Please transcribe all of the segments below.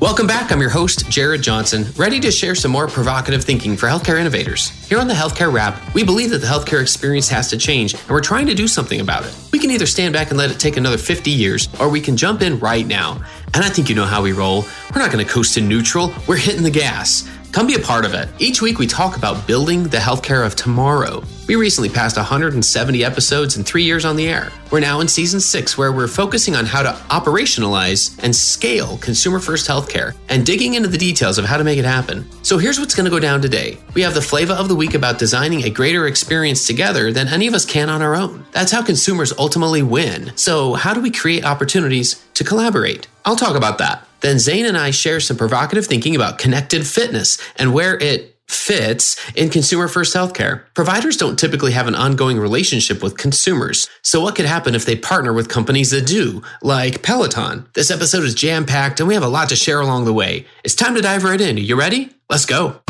Welcome back. I'm your host, Jared Johnson, ready to share some more provocative thinking for healthcare innovators. Here on the Healthcare Rap, we believe that the healthcare experience has to change, and we're trying to do something about it. We can either stand back and let it take another 50 years, or we can jump in right now. And I think you know how we roll. We're not going to coast to neutral, we're hitting the gas. Come be a part of it. Each week, we talk about building the healthcare of tomorrow. We recently passed 170 episodes in three years on the air. We're now in season six, where we're focusing on how to operationalize and scale consumer first healthcare and digging into the details of how to make it happen. So here's what's going to go down today. We have the flavor of the week about designing a greater experience together than any of us can on our own. That's how consumers ultimately win. So, how do we create opportunities to collaborate? I'll talk about that. Then Zain and I share some provocative thinking about connected fitness and where it fits in consumer first healthcare. Providers don't typically have an ongoing relationship with consumers. So what could happen if they partner with companies that do, like Peloton? This episode is jam packed and we have a lot to share along the way. It's time to dive right in. Are You ready? Let's go.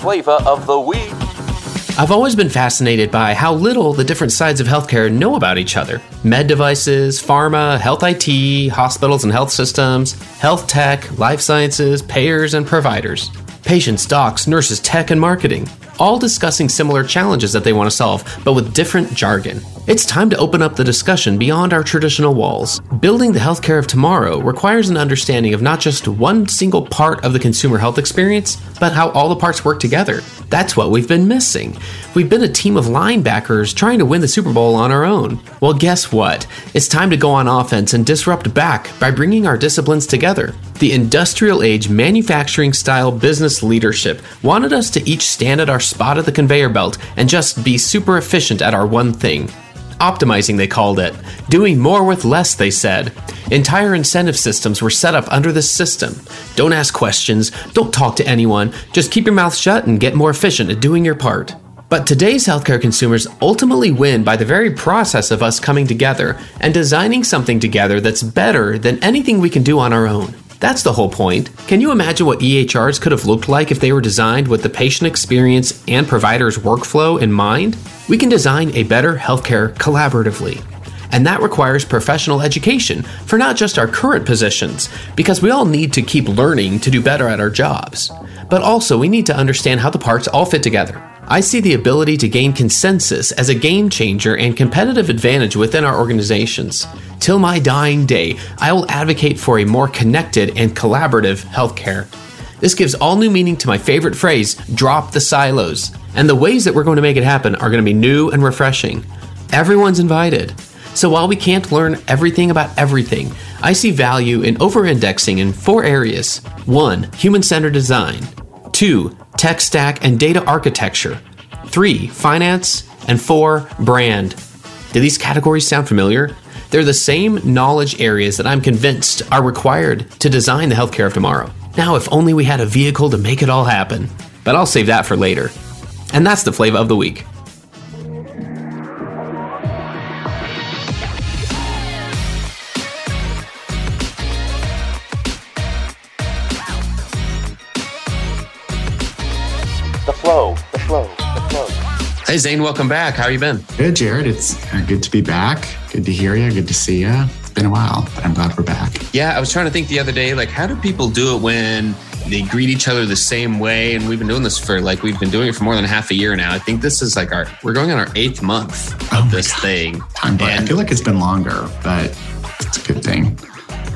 Flavor of the week. I've always been fascinated by how little the different sides of healthcare know about each other med devices, pharma, health IT, hospitals and health systems, health tech, life sciences, payers, and providers. Patients, docs, nurses, tech, and marketing, all discussing similar challenges that they want to solve, but with different jargon. It's time to open up the discussion beyond our traditional walls. Building the healthcare of tomorrow requires an understanding of not just one single part of the consumer health experience, but how all the parts work together. That's what we've been missing. We've been a team of linebackers trying to win the Super Bowl on our own. Well, guess what? It's time to go on offense and disrupt back by bringing our disciplines together. The industrial age manufacturing style business leadership wanted us to each stand at our spot at the conveyor belt and just be super efficient at our one thing. Optimizing, they called it. Doing more with less, they said. Entire incentive systems were set up under this system. Don't ask questions, don't talk to anyone, just keep your mouth shut and get more efficient at doing your part. But today's healthcare consumers ultimately win by the very process of us coming together and designing something together that's better than anything we can do on our own. That's the whole point. Can you imagine what EHRs could have looked like if they were designed with the patient experience and provider's workflow in mind? We can design a better healthcare collaboratively. And that requires professional education for not just our current positions, because we all need to keep learning to do better at our jobs, but also we need to understand how the parts all fit together. I see the ability to gain consensus as a game changer and competitive advantage within our organizations. Till my dying day, I will advocate for a more connected and collaborative healthcare. This gives all new meaning to my favorite phrase drop the silos. And the ways that we're going to make it happen are going to be new and refreshing. Everyone's invited. So while we can't learn everything about everything, I see value in over indexing in four areas 1. Human centered design, 2 tech stack and data architecture, 3. Finance, and 4. Brand. Do these categories sound familiar? They're the same knowledge areas that I'm convinced are required to design the healthcare of tomorrow. Now, if only we had a vehicle to make it all happen. But I'll save that for later. And that's the flavor of the week. The flow, the flow, the flow. Hey Zain, welcome back. How you been? Good, Jared. It's uh, good to be back. Good to hear you. Good to see you. It's been a while, but I'm glad we're back. Yeah, I was trying to think the other day, like, how do people do it when they greet each other the same way. And we've been doing this for like we've been doing it for more than half a year now. I think this is like our we're going on our eighth month of oh this God. thing. Time, I feel like it's been longer, but it's a good thing.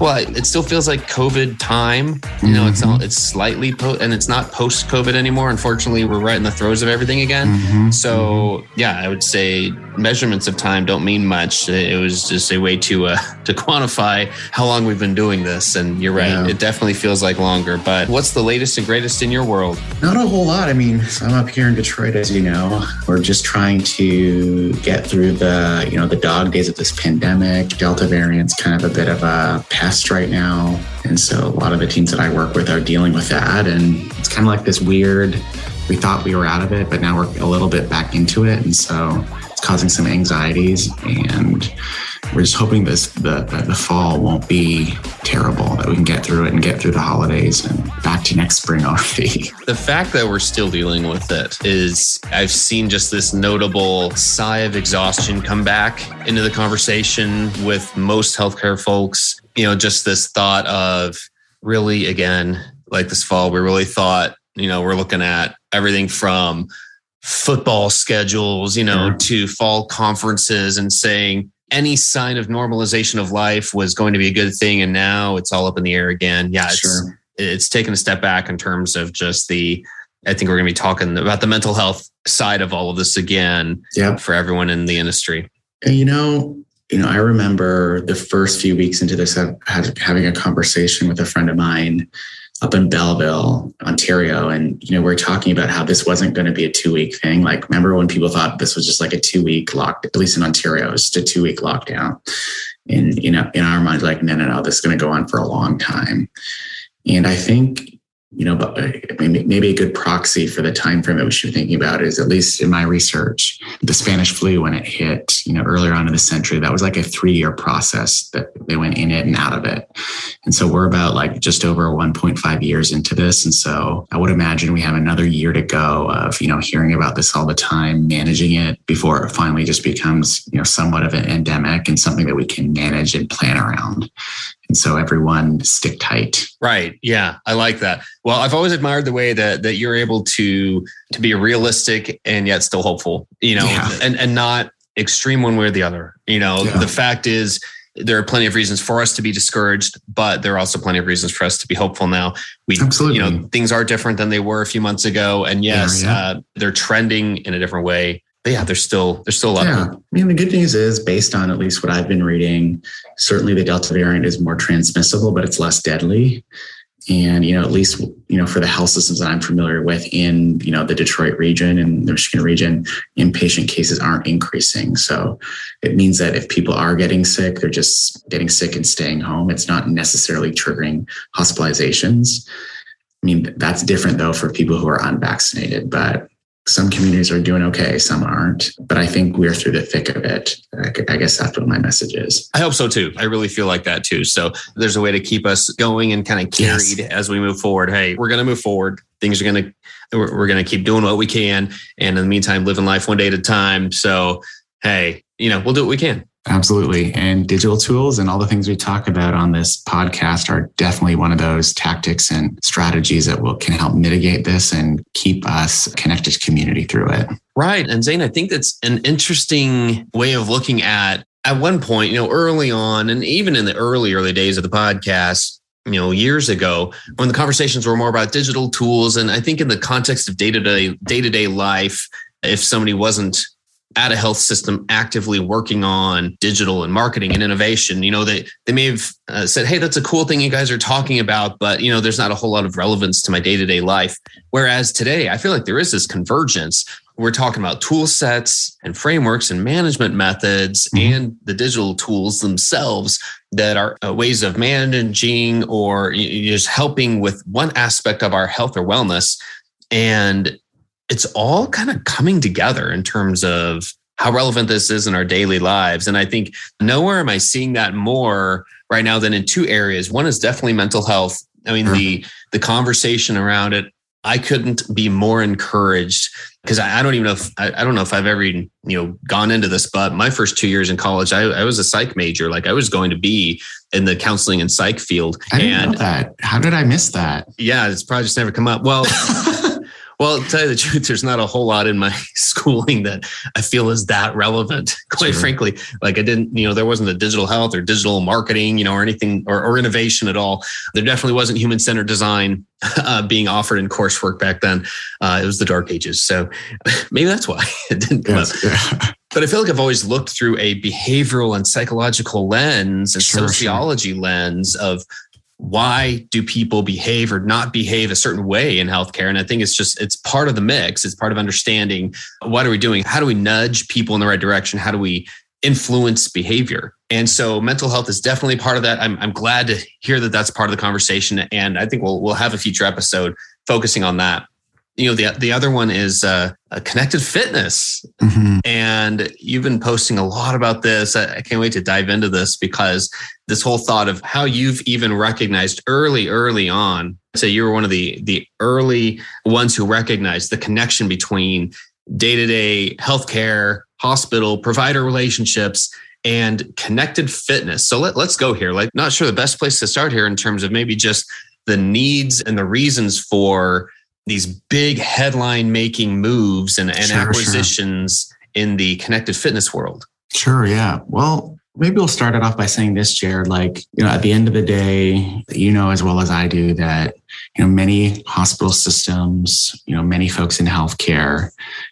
Well, it still feels like COVID time. You know, mm-hmm. it's it's slightly po- and it's not post COVID anymore. Unfortunately, we're right in the throes of everything again. Mm-hmm. So mm-hmm. yeah, I would say measurements of time don't mean much. It was just a way to uh, to quantify how long we've been doing this. And you're right, yeah. it definitely feels like longer. But what's the latest and greatest in your world? Not a whole lot. I mean, I'm up here in Detroit, as you know. We're just trying to get through the you know the dog days of this pandemic. Delta variant's kind of a bit of a pest right now. And so a lot of the teams that I work with are dealing with that. And it's kind of like this weird, we thought we were out of it, but now we're a little bit back into it. And so causing some anxieties. And we're just hoping this the, the fall won't be terrible, that we can get through it and get through the holidays and back to next spring already. The fact that we're still dealing with it is I've seen just this notable sigh of exhaustion come back into the conversation with most healthcare folks. You know, just this thought of really, again, like this fall, we really thought, you know, we're looking at everything from football schedules, you know, yeah. to fall conferences and saying, any sign of normalization of life was going to be a good thing and now it's all up in the air again yeah it's sure. it's taken a step back in terms of just the i think we're going to be talking about the mental health side of all of this again yep. for everyone in the industry and you know you know i remember the first few weeks into this having a conversation with a friend of mine up in Belleville, Ontario. And, you know, we are talking about how this wasn't going to be a two week thing. Like, remember when people thought this was just like a two week lock, at least in Ontario, it was just a two week lockdown. And, you know, in our mind, like, no, no, no, this is going to go on for a long time. And I think, you know, but uh, maybe, maybe a good proxy for the time frame that we should be thinking about is at least in my research, the Spanish flu when it hit, you know, earlier on in the century, that was like a three-year process that they went in it and out of it. And so we're about like just over 1.5 years into this. And so I would imagine we have another year to go of, you know, hearing about this all the time, managing it before it finally just becomes, you know, somewhat of an endemic and something that we can manage and plan around. And so everyone stick tight. Right. Yeah. I like that. Well, I've always admired the way that that you're able to to be realistic and yet still hopeful, you know, yeah. and, and not extreme one way or the other. You know, yeah. the fact is there are plenty of reasons for us to be discouraged, but there are also plenty of reasons for us to be hopeful now. We, Absolutely. you know, things are different than they were a few months ago. And yes, yeah, uh, they're trending in a different way but yeah, there's still there's still a lot. Yeah, I mean, the good news is, based on at least what I've been reading, certainly the Delta variant is more transmissible, but it's less deadly. And you know, at least you know for the health systems that I'm familiar with in you know the Detroit region and the Michigan region, inpatient cases aren't increasing. So it means that if people are getting sick, they're just getting sick and staying home. It's not necessarily triggering hospitalizations. I mean, that's different though for people who are unvaccinated, but some communities are doing okay, some aren't. But I think we're through the thick of it. I guess that's what my message is. I hope so too. I really feel like that too. So there's a way to keep us going and kind of carried yes. as we move forward. Hey, we're going to move forward. Things are going to, we're going to keep doing what we can. And in the meantime, living life one day at a time. So, hey, you know, we'll do what we can. Absolutely. And digital tools and all the things we talk about on this podcast are definitely one of those tactics and strategies that will can help mitigate this and keep us connected to community through it. Right. And Zain, I think that's an interesting way of looking at at one point, you know, early on, and even in the early, early days of the podcast, you know, years ago, when the conversations were more about digital tools. And I think in the context of day-to-day, day-to-day life, if somebody wasn't at a health system actively working on digital and marketing and innovation. You know they they may have uh, said hey that's a cool thing you guys are talking about but you know there's not a whole lot of relevance to my day-to-day life. Whereas today i feel like there is this convergence. We're talking about tool sets and frameworks and management methods mm-hmm. and the digital tools themselves that are uh, ways of managing or just helping with one aspect of our health or wellness. And it's all kind of coming together in terms of how relevant this is in our daily lives. And I think nowhere am I seeing that more right now than in two areas. One is definitely mental health. I mean, mm-hmm. the the conversation around it I couldn't be more encouraged because I, I, don't even know if I, I, don't know if I've ever even you know gone into this, but my first two years in college, I, I was a psych major. Like I was going to be in the counseling and psych field. I didn't and, know that. How did I miss that? Yeah, it's probably just never come up. Well. Well, to tell you the truth, there's not a whole lot in my schooling that I feel is that relevant. Quite sure. frankly, like I didn't, you know, there wasn't a digital health or digital marketing, you know, or anything or, or innovation at all. There definitely wasn't human centered design uh, being offered in coursework back then. Uh, it was the dark ages. So maybe that's why it didn't come yes, up. Yeah. But I feel like I've always looked through a behavioral and psychological lens and sure, sociology sure. lens of why do people behave or not behave a certain way in healthcare? And i think it's just it's part of the mix. It's part of understanding what are we doing? How do we nudge people in the right direction? How do we influence behavior? And so mental health is definitely part of that. I'm, I'm glad to hear that that's part of the conversation. And i think we'll, we'll have a future episode focusing on that you know the the other one is uh, connected fitness. Mm-hmm. and you've been posting a lot about this. I, I, can't wait to dive into this because this whole thought of how you've even recognized early early on so you were one of the the early ones who recognized the connection between day-to-day healthcare hospital provider relationships and connected fitness. So let, let's go here. Like not sure the best place to start here in terms of maybe just the needs and the reasons for these big headline making moves and, and sure, acquisitions sure. in the connected fitness world? Sure. Yeah. Well, maybe we'll start it off by saying this, Jared. Like, you know, at the end of the day, you know as well as I do that, you know, many hospital systems, you know, many folks in healthcare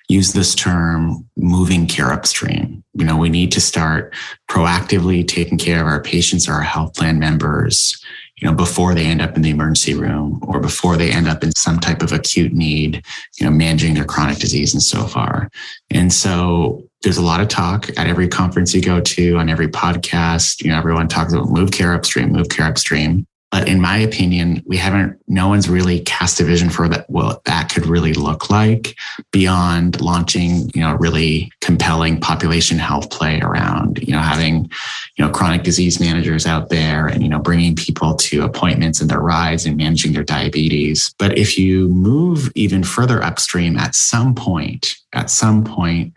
use this term moving care upstream. You know, we need to start proactively taking care of our patients or our health plan members you know, before they end up in the emergency room or before they end up in some type of acute need, you know, managing their chronic disease and so far. And so there's a lot of talk at every conference you go to, on every podcast. You know, everyone talks about move care upstream, move care upstream. But in my opinion, we haven't, no one's really cast a vision for that, what that could really look like beyond launching, you know, really compelling population health play around, you know, having, you know, chronic disease managers out there and, you know, bringing people to appointments and their rides and managing their diabetes. But if you move even further upstream at some point, at some point,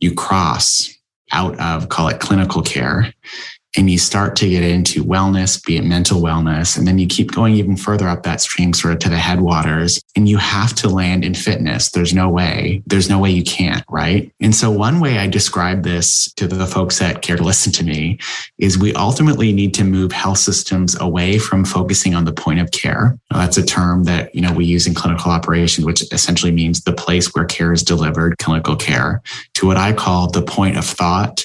you cross out of, call it clinical care and you start to get into wellness, be it mental wellness, and then you keep going even further up that stream, sort of to the headwaters, and you have to land in fitness. There's no way, there's no way you can't, right? And so, one way I describe this to the folks that care to listen to me is we ultimately need to move health systems away from focusing on the point of care. That's a term that, you know, we use in clinical operations, which essentially means the place where care is delivered, clinical care, to what I call the point of thought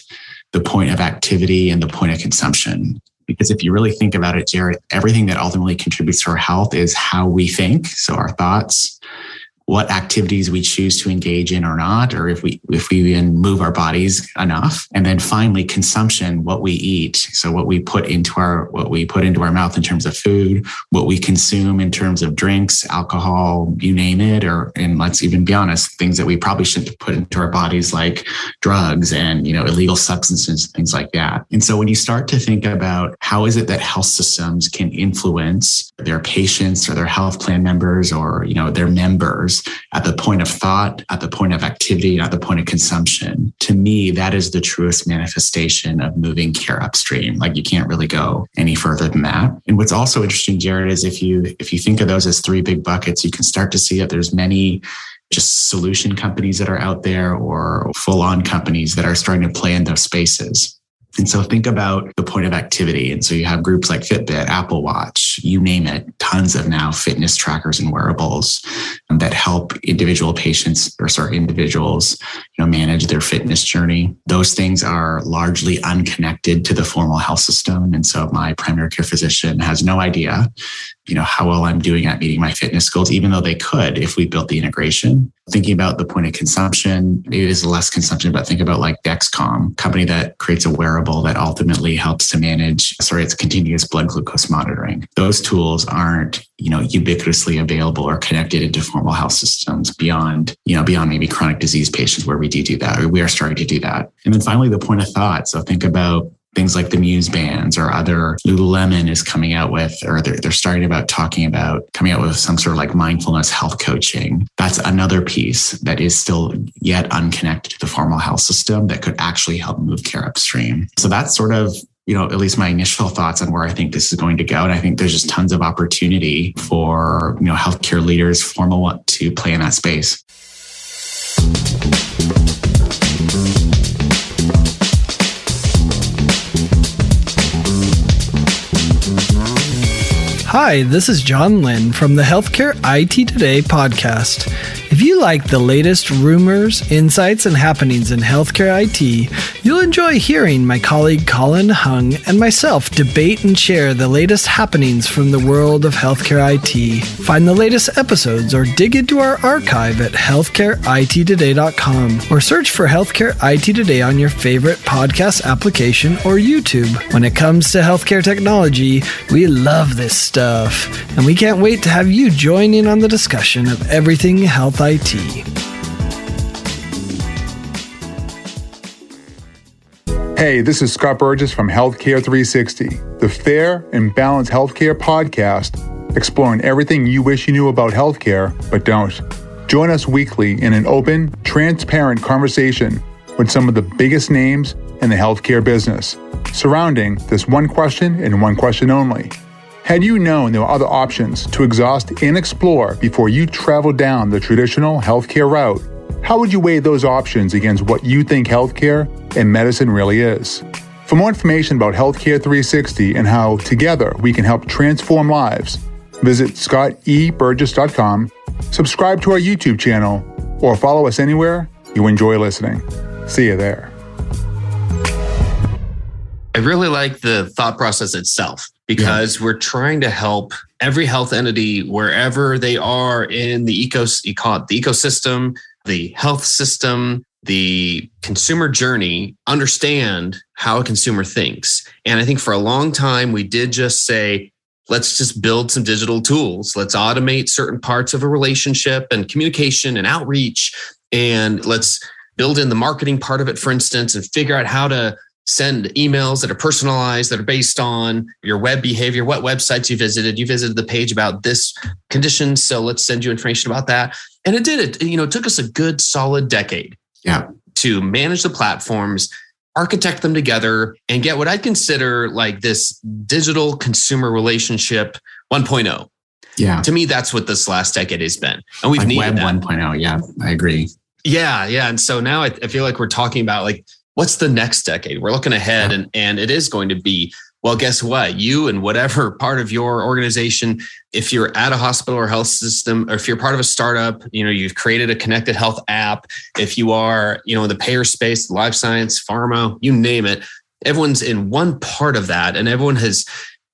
the point of activity and the point of consumption. Because if you really think about it, Jared, everything that ultimately contributes to our health is how we think. So our thoughts, what activities we choose to engage in or not, or if we if we even move our bodies enough. And then finally, consumption, what we eat. So what we put into our what we put into our mouth in terms of food, what we consume in terms of drinks, alcohol, you name it, or and let's even be honest, things that we probably shouldn't put into our bodies like drugs and you know illegal substances, things like that. And so when you start to think about how is it that health systems can influence their patients or their health plan members or you know their members at the point of thought, at the point of activity, at the point of consumption. To me, that is the truest manifestation of moving care upstream. Like you can't really go any further than that. And what's also interesting, Jared, is if you if you think of those as three big buckets, you can start to see that there's many just solution companies that are out there or full on companies that are starting to play in those spaces. And so think about the point of activity. And so you have groups like Fitbit, Apple Watch, you name it, tons of now fitness trackers and wearables um, that help individual patients or sorry, individuals, you know, manage their fitness journey. Those things are largely unconnected to the formal health system. And so my primary care physician has no idea you know, how well I'm doing at meeting my fitness goals, even though they could if we built the integration. Thinking about the point of consumption, it is less consumption, but think about like Dexcom, company that creates a wearable that ultimately helps to manage, sorry, it's continuous blood glucose monitoring. Those tools aren't, you know, ubiquitously available or connected into formal health systems beyond, you know, beyond maybe chronic disease patients where we do do that. Or we are starting to do that. And then finally, the point of thought. So think about things like the Muse bands or other Lululemon is coming out with, or they're, they're starting about talking about coming out with some sort of like mindfulness health coaching. That's another piece that is still yet unconnected to the formal health system that could actually help move care upstream. So that's sort of you know, at least my initial thoughts on where I think this is going to go. And I think there's just tons of opportunity for, you know, healthcare leaders, formal to play in that space. Hi, this is John Lynn from the Healthcare IT Today podcast. If you like the latest rumors, insights, and happenings in healthcare IT, you'll enjoy hearing my colleague Colin Hung and myself debate and share the latest happenings from the world of healthcare IT. Find the latest episodes or dig into our archive at healthcareittoday.com or search for Healthcare IT Today on your favorite podcast application or YouTube. When it comes to healthcare technology, we love this stuff, and we can't wait to have you join in on the discussion of everything health IT. Hey, this is Scott Burgess from Healthcare 360, the fair and balanced healthcare podcast exploring everything you wish you knew about healthcare but don't. Join us weekly in an open, transparent conversation with some of the biggest names in the healthcare business surrounding this one question and one question only had you known there were other options to exhaust and explore before you traveled down the traditional healthcare route, how would you weigh those options against what you think healthcare and medicine really is? For more information about Healthcare 360 and how together we can help transform lives, visit scotteburgess.com, subscribe to our YouTube channel, or follow us anywhere you enjoy listening. See you there. I really like the thought process itself because yeah. we're trying to help every health entity wherever they are in the ecos the ecosystem, the health system, the consumer journey, understand how a consumer thinks. And I think for a long time we did just say, let's just build some digital tools. Let's automate certain parts of a relationship and communication and outreach. And let's build in the marketing part of it, for instance, and figure out how to send emails that are personalized that are based on your web behavior what websites you visited. You visited the page about this condition so let's send you information about that. And it did it you know it took us a good solid decade yeah. to manage the platforms architect them together and get what i consider like this digital consumer relationship 1.0 yeah. To me that's what this last decade has been and we've like needed web that. 1.0 yeah i agree. Yeah yeah and so now I, I feel like we're talking about like what's the next decade? We're looking ahead and, and it is going to be, well, guess what? You and whatever part of your organization, if you're at a hospital or health system, or if you're part of a startup, you know, you've created a connected health app. If you are, you know, in the payer space, life science, pharma, you name it, everyone's in one part of that. And everyone has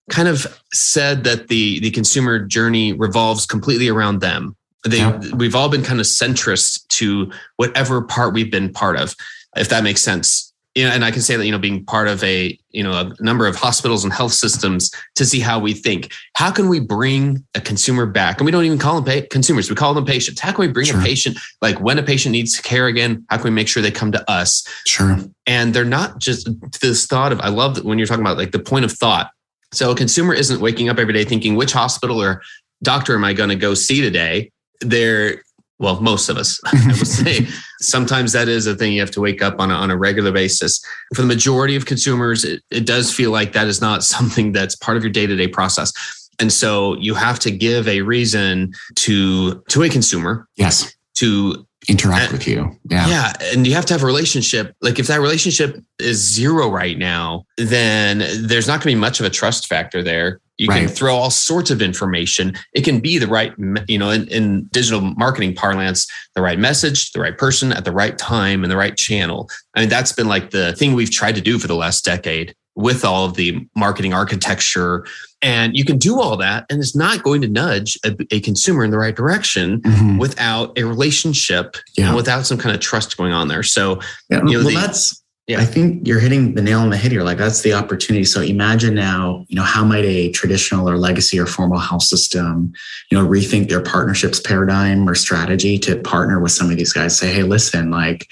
kind of said that the, the consumer journey revolves completely around them. They, yeah. we've all been kind of centrist to whatever part we've been part of if that makes sense. You know, and I can say that, you know, being part of a, you know, a number of hospitals and health systems to see how we think. How can we bring a consumer back? And we don't even call them consumers, we call them patients. How can we bring sure. a patient, like when a patient needs care again, how can we make sure they come to us? Sure. And they're not just this thought of, I love that when you're talking about like the point of thought. So a consumer isn't waking up every day thinking, which hospital or doctor am I going to go see today? They're well, most of us, I would say. Sometimes that is a thing you have to wake up on a, on a regular basis. For the majority of consumers, it, it does feel like that is not something that's part of your day to day process. And so you have to give a reason to to a consumer. Yes. To interact with you. Yeah. Yeah. And you have to have a relationship. Like if that relationship is zero right now, then there's not going to be much of a trust factor there. You right. can throw all sorts of information. It can be the right, you know, in, in, digital marketing parlance, the right message, the right person at the right time and the right channel. I mean, that's been like the thing we've tried to do for the last decade with all of the marketing architecture. And you can do all that, and it's not going to nudge a, a consumer in the right direction mm-hmm. without a relationship yeah. without some kind of trust going on there. So, yeah, you know, well, the, that's yeah. I think you're hitting the nail on the head here. Like that's the opportunity. So imagine now, you know, how might a traditional or legacy or formal health system, you know, rethink their partnerships paradigm or strategy to partner with some of these guys? Say, hey, listen, like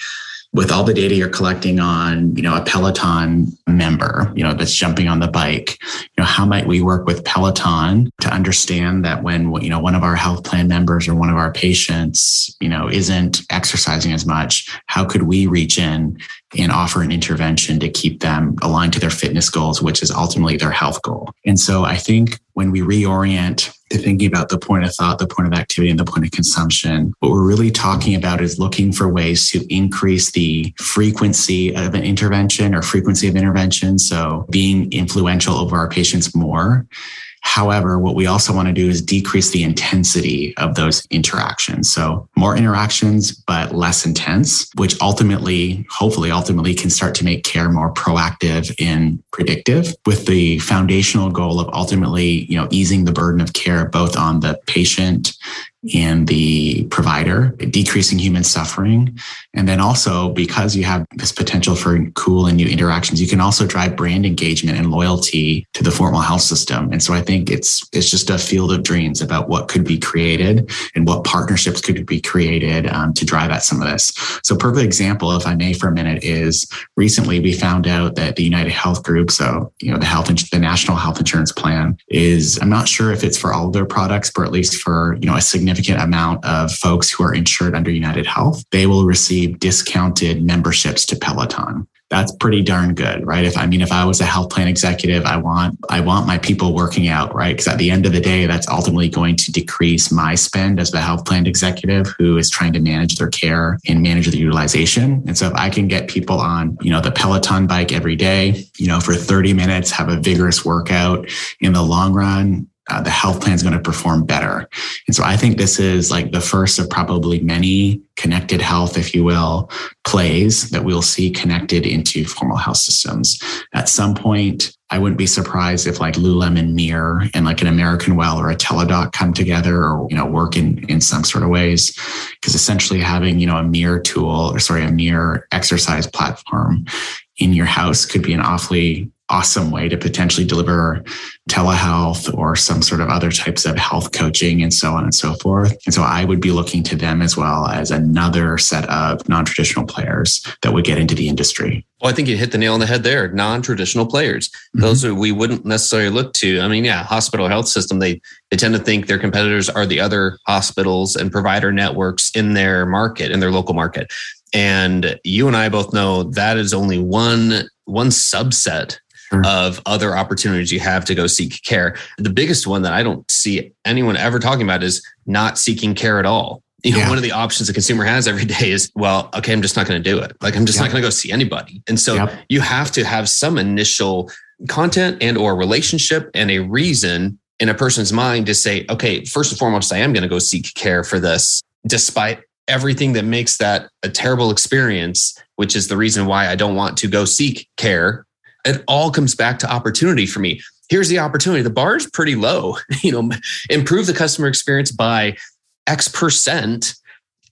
with all the data you're collecting on, you know, a Peloton member, you know, that's jumping on the bike, you know, how might we work with Peloton to understand that when, you know, one of our health plan members or one of our patients, you know, isn't exercising as much, how could we reach in and offer an intervention to keep them aligned to their fitness goals, which is ultimately their health goal. And so I think when we reorient to thinking about the point of thought, the point of activity, and the point of consumption, what we're really talking about is looking for ways to increase the frequency of an intervention or frequency of intervention. So being influential over our patients more However, what we also want to do is decrease the intensity of those interactions. So more interactions, but less intense, which ultimately, hopefully, ultimately can start to make care more proactive and predictive with the foundational goal of ultimately, you know, easing the burden of care both on the patient and the provider, decreasing human suffering. And then also because you have this potential for cool and new interactions, you can also drive brand engagement and loyalty to the formal health system. And so I think it's it's just a field of dreams about what could be created and what partnerships could be created um, to drive at some of this. So perfect example, if I may, for a minute, is recently we found out that the United Health Group, so you know the health the National Health Insurance Plan, is I'm not sure if it's for all of their products, but at least for you know a significant significant amount of folks who are insured under United Health, they will receive discounted memberships to Peloton. That's pretty darn good right? If i mean if i was a health plan executive i want i want my people working out right? Because at the end of the day that's ultimately going to decrease my spend as the health plan executive who is trying to manage their care and manage the utilization. And so if i can get people on you know the peloton bike every day you know for 30 minutes have a vigorous workout in the long run uh, the health plan is going to perform better. And so I think this is like the first of probably many connected health, if you will, plays that we'll see connected into formal health systems. At some point, I wouldn't be surprised if like Lululemon Mirror and like an American Well or a Teladoc come together or, you know, work in, in some sort of ways. Because essentially having, you know, a mirror tool or sorry, a mirror exercise platform in your house could be an awfully awesome way to potentially deliver telehealth or some sort of other types of health coaching and so on and so forth. And so I would be looking to them as well as another set of non traditional players that would get into the industry. Well, I think you hit the nail on the head there. Non traditional players. Mm-hmm. Those are we wouldn't necessarily look to. I mean, yeah, hospital health system, they, they tend to think their competitors are the other hospitals and provider networks in their market, in their local market. And you and I both know that is only one one subset sure. of other opportunities you have to go seek care. The biggest one that I don't see anyone ever talking about is not seeking care at all. You know, yeah. one of the options a consumer has every day is, well, okay, I'm just not going to do it. Like, I'm just yep. not going to go see anybody. And so yep. you have to have some initial content and or relationship and a reason in a person's mind to say, okay, first and foremost, I am going to go seek care for this, despite everything that makes that a terrible experience, which is the reason why I don't want to go seek care it all comes back to opportunity for me. Here's the opportunity. The bar is pretty low. You know, improve the customer experience by X percent,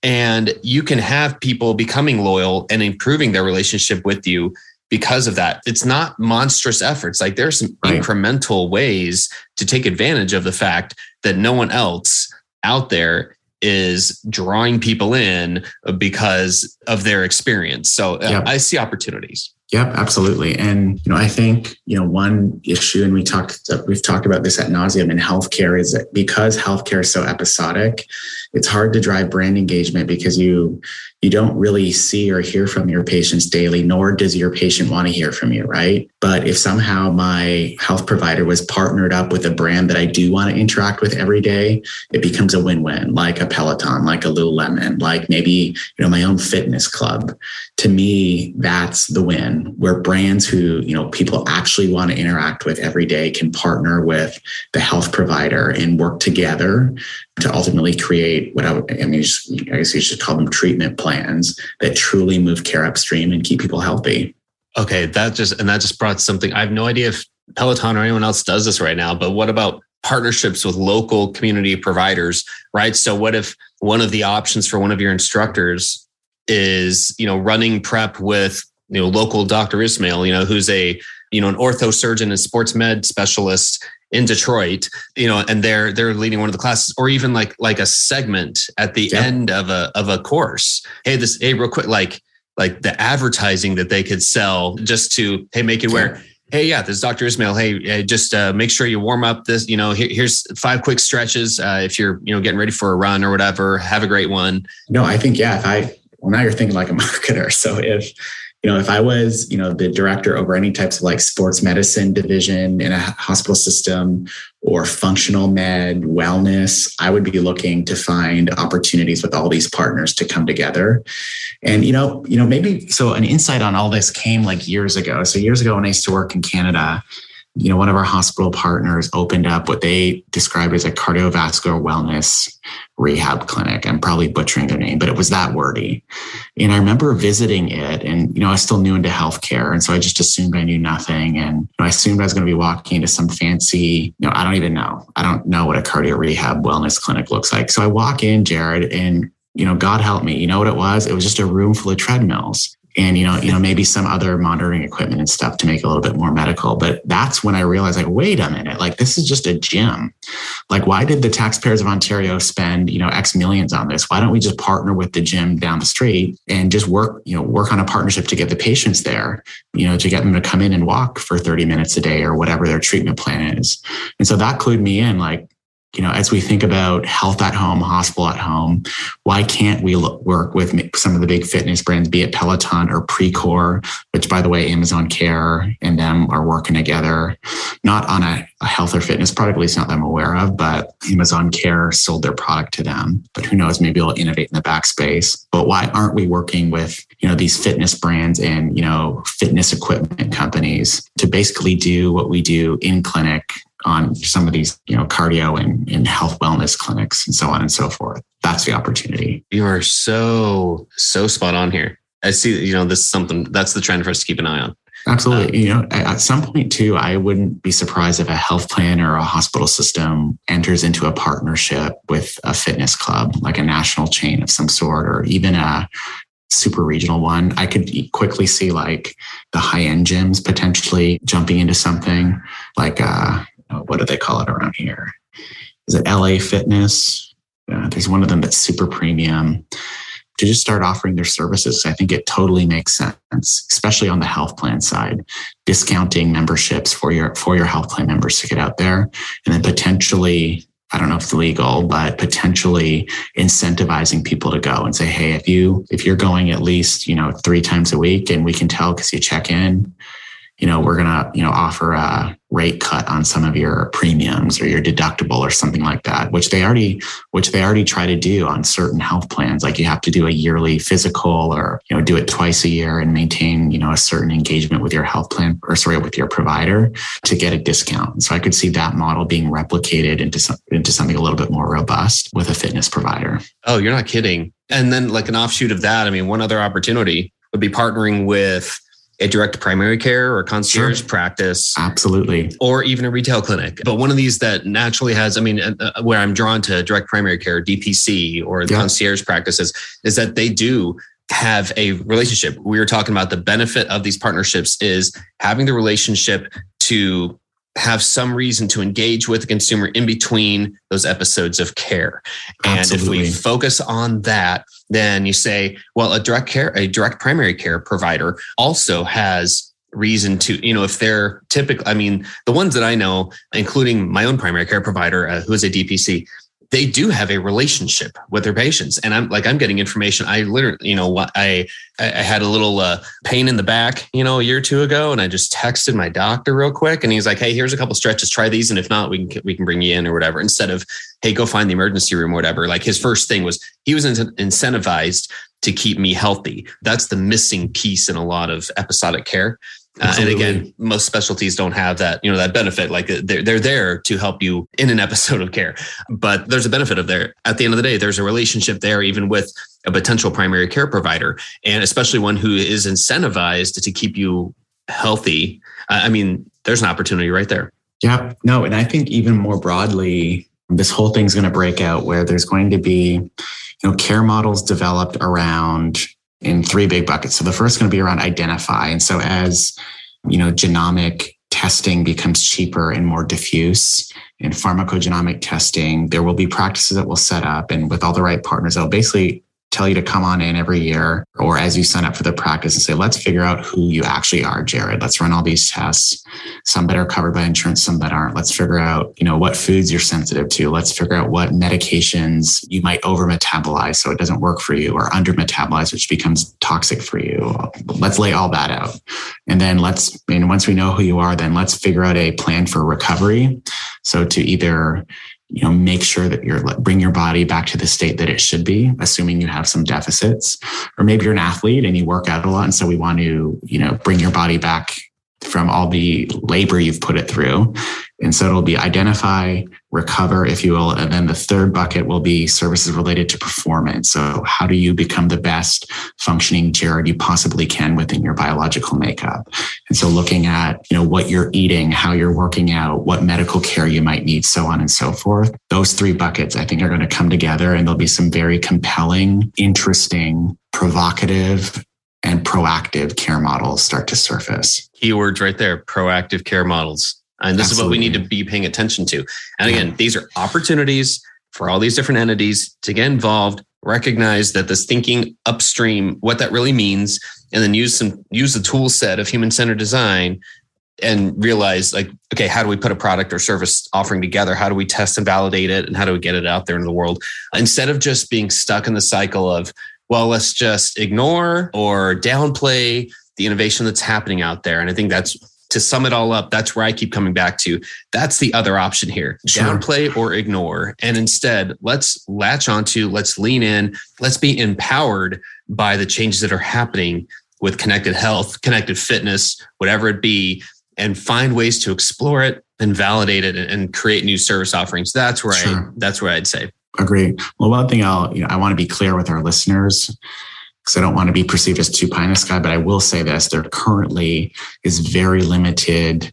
and you can have people becoming loyal and improving their relationship with you because of that. It's not monstrous efforts. Like there's some right. incremental ways to take advantage of the fact that no one else out there is drawing people in because of their experience. So uh, I see opportunities. Yep, absolutely. And you know, I think you know one issue, and we talked we've talked about this at nauseum in healthcare, is that because healthcare is so episodic, it's hard to drive brand engagement because you you don't really see or hear from your patients daily, nor does your patient want to hear from you, right? But if somehow my health provider was partnered up with a brand that I do want to interact with every day, it becomes a win-win, like a Peloton, like a Lululemon, like maybe you know my own fitness club. To me, that's the win, where brands who you know people actually want to interact with every day can partner with the health provider and work together to ultimately create what I would, I mean, I guess you should call them treatment plans that truly move care upstream and keep people healthy. Okay. That just, and that just brought something. I have no idea if Peloton or anyone else does this right now, but what about partnerships with local community providers, right? So what if one of the options for one of your instructors is, you know, running prep with, you know, local Dr. Ismail, you know, who's a, you know, an ortho surgeon and sports med specialist in Detroit, you know, and they're they're leading one of the classes, or even like like a segment at the yeah. end of a of a course. Hey, this hey, real quick, like like the advertising that they could sell just to hey make it where hey yeah this is dr ismail hey just uh, make sure you warm up this you know here, here's five quick stretches uh, if you're you know getting ready for a run or whatever have a great one no i think yeah if i well now you're thinking like a marketer so if you know, if I was, you know, the director over any types of like sports medicine division in a hospital system or functional med, wellness, I would be looking to find opportunities with all these partners to come together. And, you know, you know, maybe so an insight on all this came like years ago. So years ago when I used to work in Canada, you know, one of our hospital partners opened up what they described as a cardiovascular wellness rehab clinic. I'm probably butchering their name, but it was that wordy. And I remember visiting it and, you know, I was still new into healthcare. And so I just assumed I knew nothing. And you know, I assumed I was going to be walking into some fancy, you know, I don't even know. I don't know what a cardio rehab wellness clinic looks like. So I walk in, Jared, and you know, God help me. You know what it was? It was just a room full of treadmills and you know you know maybe some other monitoring equipment and stuff to make it a little bit more medical. But that's when i realized like wait a minute like this is just a gym. Like why did the taxpayers of ontario spend you know x millions on this? Why don't we just partner with the gym down the street and just work you know work on a partnership to get the patients there you know to get them to come in and walk for 30 minutes a day or whatever their treatment plan is? And so that clued me in like you know, as we think about health at home, hospital at home, why can't we look, work with some of the big fitness brands, be it Peloton or Precor, which by the way, Amazon Care and them are working together, not on a, a health or fitness product, at least not that I'm aware of, but Amazon Care sold their product to them. But who knows, maybe they'll innovate in the backspace. But why aren't we working with, you know, these fitness brands and, you know, fitness equipment companies to basically do what we do in clinic on some of these, you know, cardio and, and health wellness clinics and so on and so forth. That's the opportunity. You are so, so spot on here. I see, you know, this is something that's the trend for us to keep an eye on. Absolutely. Um, you know, at some point too, I wouldn't be surprised if a health plan or a hospital system enters into a partnership with a fitness club, like a national chain of some sort, or even a super regional one. I could quickly see like the high end gyms potentially jumping into something like, uh, what do they call it around here? Is it LA Fitness? Uh, there's one of them that's super premium to just start offering their services. I think it totally makes sense, especially on the health plan side, discounting memberships for your for your health plan members to get out there, and then potentially. I don't know if it's legal, but potentially incentivizing people to go and say, "Hey, if you if you're going at least you know three times a week, and we can tell because you check in, you know, we're to, you know, offer a rate cut on some of your premiums or your deductible or something like that, which they already, which they already try to do on certain health plans. Like you have to do a yearly physical or, you know, do it twice a year and maintain, you know, a certain engagement with your health plan or sorry, with your provider to get a discount. So I could see that model being replicated into some, into something a little bit more robust with a fitness provider. Oh, you're not kidding. And then like an offshoot of that, I mean, one other opportunity would be partnering with a direct primary care or concierge sure. practice. Absolutely. Or even a retail clinic. But one of these that naturally has, I mean, uh, uh where I'm drawn to direct primary care, DPC, or yeah. concierge practices, is that they do have a relationship. We were talking about the benefit of these partnerships is having the relationship to have some reason to engage with the consumer in between those episodes of care. And Absolutely. if we focus on that, then you say, well, a direct care, a direct primary care provider also has reason to, you know, if they're typically, I mean, the ones that I know, including my own primary care provider, uh, who is a DPC, they do have a relationship with their patients. And i'm like i'm getting information. I literally you know i i had a little uh, pain in the back you know a year or two ago and i just texted my doctor real quick and he's like hey here's a couple stretches. Try these and if not we can we can bring you in or whatever instead of hey go find the emergency room or whatever. Like his first thing was he was incentivized to keep me healthy. That's the missing piece in a lot of episodic care uh, and again, most specialties don't have that, you know, that benefit. Like uh, they're, they're there to help you in an episode of care, but there's a benefit of there. At the end of the day, there's a relationship there, even with a potential primary care provider, and especially one who is incentivized to keep you healthy. I mean, there's an opportunity right there. Yeah, no, and I think even more broadly, this whole thing's going to break out where there's going to be, you know, care models developed around in three big buckets. So the first is going to be around identify. And so as, you know, genomic testing becomes cheaper and more diffuse in pharmacogenomic testing, there will be practices that will set up and with all the right partners, they'll basically tell you to come on in every year or as you sign up for the practice and say, let's figure out who you actually are, Jared. Let's run all these tests. Some that are covered by insurance, some that aren't. Let's figure out, you know, what foods you're sensitive to. Let's figure out what medications you might over metabolize so it doesn't work for you or under metabolize, which becomes toxic for you. Let's lay all that out. And then let's, and once we know who you are, then let's figure out a plan for recovery. So to either you know make sure that you're bring your body back to the state that it should be assuming you have some deficits. Or maybe you're an athlete and you work out a lot and so we want to you know bring your body back from all the labor you've put it through. And so it'll be identify, recover, if you will. And then the third bucket will be services related to performance. So how do you become the best functioning Jared you possibly can within your biological makeup? And so looking at, you know, what you're eating, how you're working out, what medical care you might need, so on and so forth. Those three buckets, I think, are going to come together and there'll be some very compelling, interesting, provocative, and proactive care models start to surface. Keywords right there proactive care models. And this Absolutely. is what we need to be paying attention to. And again, yeah. these are opportunities for all these different entities to get involved, recognize that this thinking upstream, what that really means, and then use some use the tool set of human centered design and realize like, okay, how do we put a product or service offering together? How do we test and validate it? And how do we get it out there into the world? Instead of just being stuck in the cycle of well, let's just ignore or downplay the innovation that's happening out there. And I think that's to sum it all up, that's where I keep coming back to. That's the other option here sure. downplay or ignore. And instead, let's latch onto, let's lean in, let's be empowered by the changes that are happening with connected health, connected fitness, whatever it be, and find ways to explore it and validate it and create new service offerings. That's where sure. I that's where I'd say. Agree. Well, one thing I'll, you know, I want to be clear with our listeners because I don't want to be perceived as too pie in the sky, but I will say this there currently is very limited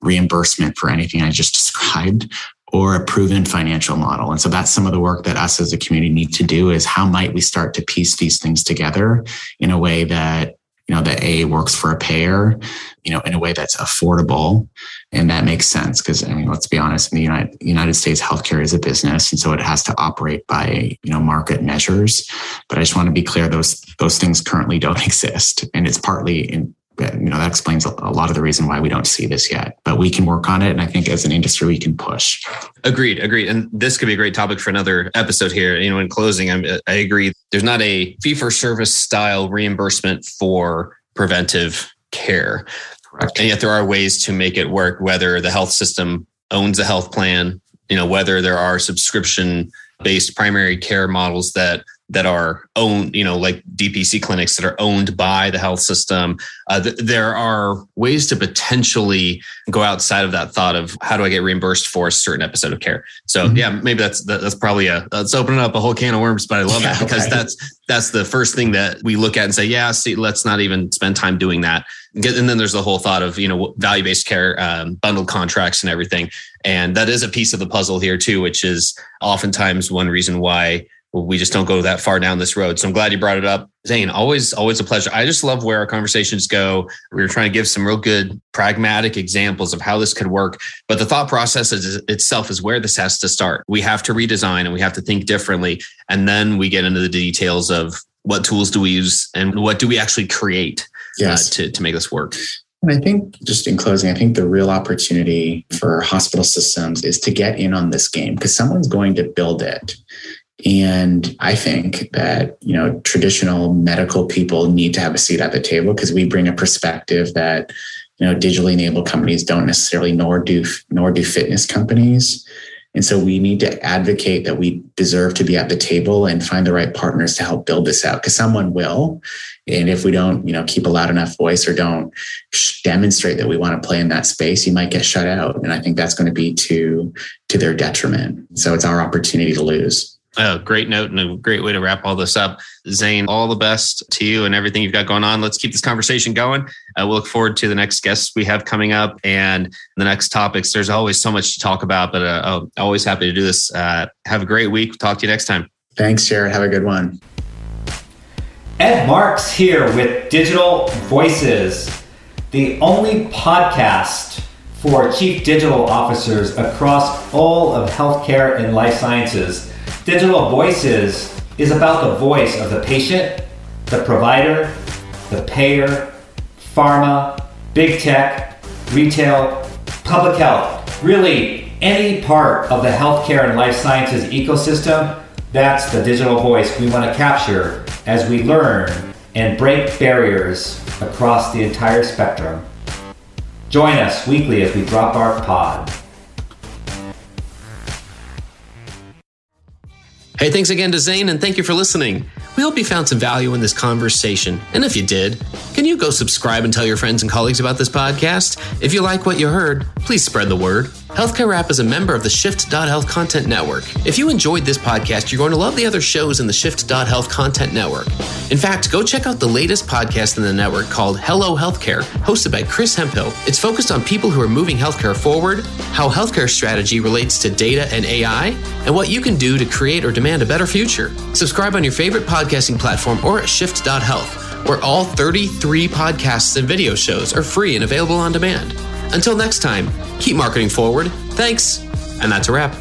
reimbursement for anything I just described or a proven financial model. And so that's some of the work that us as a community need to do is how might we start to piece these things together in a way that you know, that A works for a payer, you know, in a way that's affordable. And that makes sense because I mean, let's be honest, in the United, United States, healthcare is a business. And so it has to operate by, you know, market measures. But I just want to be clear, those, those things currently don't exist. And it's partly in Uh, you know that explains a lot of the reason why we don't see this yet but we can work on it. And i think as an industry we can push. Agreed agreed. And this could be a great topic for another episode here. You know in closing I'm, i agree. There's not a fee for service style reimbursement for preventive care. Correct. and yet there are ways to make it work whether the health system owns a health plan you know whether there are subscription based primary care models that that are owned, you know, like DPC clinics that are owned by the health system. Uh, th- there are ways to potentially go outside of that thought of how do I get reimbursed for a certain episode of care. So mm-hmm. yeah, maybe that's that, that's probably a that's opening up a whole can of worms. But I love yeah, that because right. that's that's the first thing that we look at and say, yeah, see, let's not even spend time doing that. And then there's the whole thought of you know value based care, um, bundled contracts, and everything. And that is a piece of the puzzle here too, which is oftentimes one reason why we just don't go that far down this road. So I'm glad you brought it up. Zain, always, always a pleasure. I just love where our conversations go. We were trying to give some real good pragmatic examples of how this could work. But the thought process is, itself is where this has to start. We have to redesign and we have to think differently. And then we get into the details of what tools do we use and what do we actually create uh, yes. uh, to, to make this work. And I think just in closing, I think the real opportunity for hospital systems is to get in on this game because someone's going to build it. And I think that, you know, traditional medical people need to have a seat at the table because we bring a perspective that, you know, digitally enabled companies don't necessarily nor do nor do fitness companies. And so we need to advocate that we deserve to be at the table and find the right partners to help build this out because someone will. And if we don't, you know, keep a loud enough voice or don't demonstrate that we want to play in that space, you might get shut out. And I think that's going to be to to their detriment. So it's our opportunity to lose. A great note and a great way to wrap all this up. Zain, all the best to you and everything you've got going on. Let's keep this conversation going. Uh, we'll look forward to the next guests we have coming up and the next topics. There's always so much to talk about, but uh, oh, always happy to do this. Uh, have a great week. Talk to you next time. Thanks, Jared. Have a good one. Ed Marx here with Digital Voices, the only podcast for chief digital officers across all of healthcare and life sciences. Digital Voices is about the voice of the patient, the provider, the payer, pharma, big tech, retail, public health, really any part of the healthcare and life sciences ecosystem. That's the digital voice we want to capture as we learn and break barriers across the entire spectrum. Join us weekly as we drop our pod. Hey, thanks again to Zain, and thank you for listening. We hope you found some value in this conversation. And if you did, can you go subscribe and tell your friends and colleagues about this podcast? If you like what you heard, please spread the word. Healthcare Rap is a member of the Shift.Health Content Network. If you enjoyed this podcast, you're going to love the other shows in the Shift.Health Content Network. In fact, go check out the latest podcast in the network called Hello Healthcare, hosted by Chris Hemphill. It's focused on people who are moving healthcare forward, how healthcare strategy relates to data and AI, and what you can do to create or demand a better future. Subscribe on your favorite podcasting platform or at Shift.Health, where all 33 podcasts and video shows are free and available on demand. Until next time, keep marketing forward. Thanks. And that's a wrap.